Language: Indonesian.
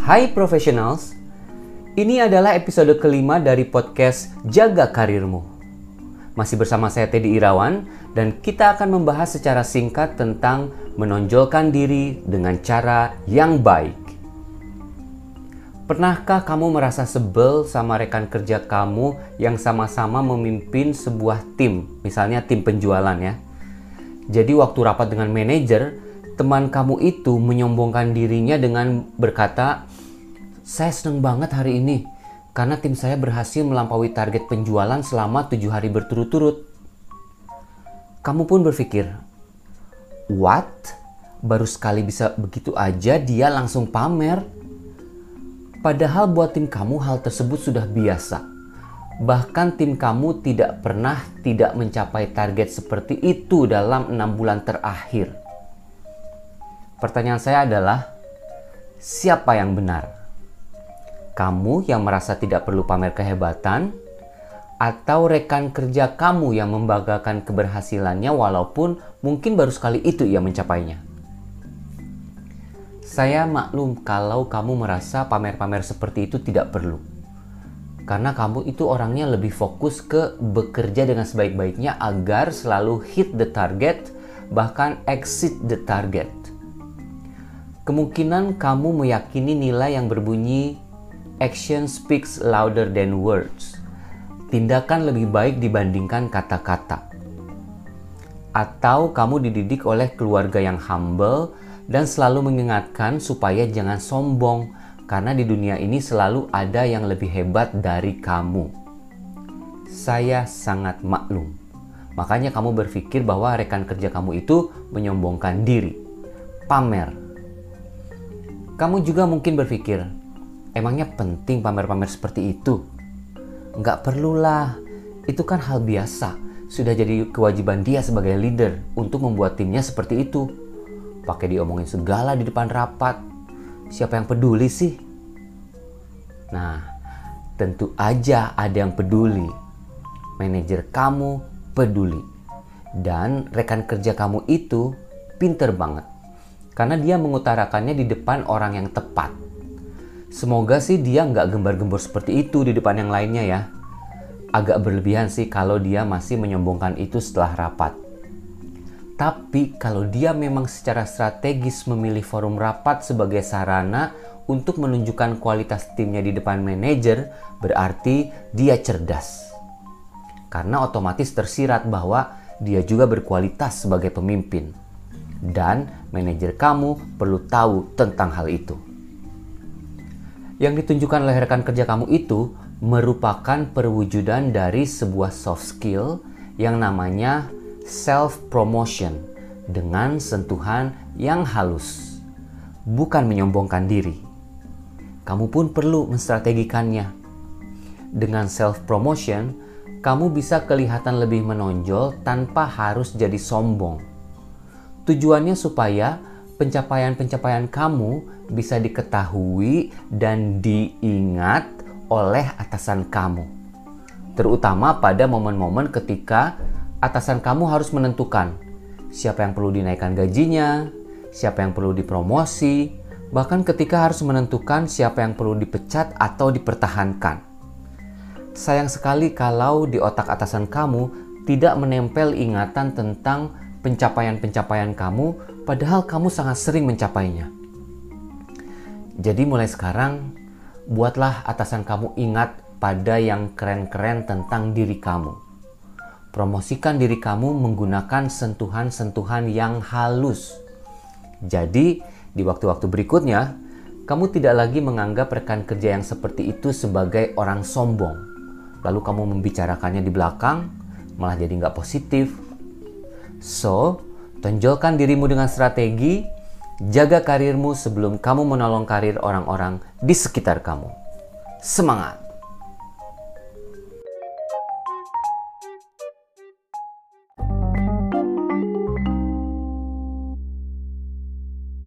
Hai professionals, ini adalah episode kelima dari podcast Jaga Karirmu. Masih bersama saya Teddy Irawan dan kita akan membahas secara singkat tentang menonjolkan diri dengan cara yang baik. Pernahkah kamu merasa sebel sama rekan kerja kamu yang sama-sama memimpin sebuah tim, misalnya tim penjualan ya? Jadi waktu rapat dengan manajer, teman kamu itu menyombongkan dirinya dengan berkata, "Saya senang banget hari ini karena tim saya berhasil melampaui target penjualan selama tujuh hari berturut-turut." Kamu pun berpikir, "What? Baru sekali bisa begitu aja dia langsung pamer?" Padahal buat tim kamu hal tersebut sudah biasa. Bahkan tim kamu tidak pernah tidak mencapai target seperti itu dalam enam bulan terakhir. Pertanyaan saya adalah, siapa yang benar? Kamu yang merasa tidak perlu pamer kehebatan, atau rekan kerja kamu yang membanggakan keberhasilannya walaupun mungkin baru sekali itu ia mencapainya? Saya maklum kalau kamu merasa pamer-pamer seperti itu tidak perlu. Karena kamu itu orangnya lebih fokus ke bekerja dengan sebaik-baiknya agar selalu hit the target, bahkan exit the target. Kemungkinan kamu meyakini nilai yang berbunyi action speaks louder than words. Tindakan lebih baik dibandingkan kata-kata. Atau kamu dididik oleh keluarga yang humble dan selalu mengingatkan supaya jangan sombong karena di dunia ini selalu ada yang lebih hebat dari kamu. Saya sangat maklum. Makanya kamu berpikir bahwa rekan kerja kamu itu menyombongkan diri, pamer. Kamu juga mungkin berpikir, emangnya penting pamer-pamer seperti itu? Enggak perlulah, itu kan hal biasa. Sudah jadi kewajiban dia sebagai leader untuk membuat timnya seperti itu pakai diomongin segala di depan rapat. Siapa yang peduli sih? Nah, tentu aja ada yang peduli. Manajer kamu peduli. Dan rekan kerja kamu itu pinter banget. Karena dia mengutarakannya di depan orang yang tepat. Semoga sih dia nggak gembar-gembor seperti itu di depan yang lainnya ya. Agak berlebihan sih kalau dia masih menyombongkan itu setelah rapat. Tapi kalau dia memang secara strategis memilih forum rapat sebagai sarana untuk menunjukkan kualitas timnya di depan manajer, berarti dia cerdas. Karena otomatis tersirat bahwa dia juga berkualitas sebagai pemimpin. Dan manajer kamu perlu tahu tentang hal itu. Yang ditunjukkan oleh rekan kerja kamu itu merupakan perwujudan dari sebuah soft skill yang namanya self promotion dengan sentuhan yang halus, bukan menyombongkan diri. Kamu pun perlu menstrategikannya. Dengan self promotion, kamu bisa kelihatan lebih menonjol tanpa harus jadi sombong. Tujuannya supaya pencapaian-pencapaian kamu bisa diketahui dan diingat oleh atasan kamu, terutama pada momen-momen ketika atasan kamu harus menentukan siapa yang perlu dinaikkan gajinya, siapa yang perlu dipromosi, bahkan ketika harus menentukan siapa yang perlu dipecat atau dipertahankan. Sayang sekali kalau di otak atasan kamu tidak menempel ingatan tentang pencapaian-pencapaian kamu, padahal kamu sangat sering mencapainya. Jadi, mulai sekarang, buatlah atasan kamu ingat pada yang keren-keren tentang diri kamu Promosikan diri kamu menggunakan sentuhan-sentuhan yang halus. Jadi, di waktu-waktu berikutnya, kamu tidak lagi menganggap rekan kerja yang seperti itu sebagai orang sombong. Lalu kamu membicarakannya di belakang, malah jadi nggak positif. So, tonjolkan dirimu dengan strategi, jaga karirmu sebelum kamu menolong karir orang-orang di sekitar kamu. Semangat!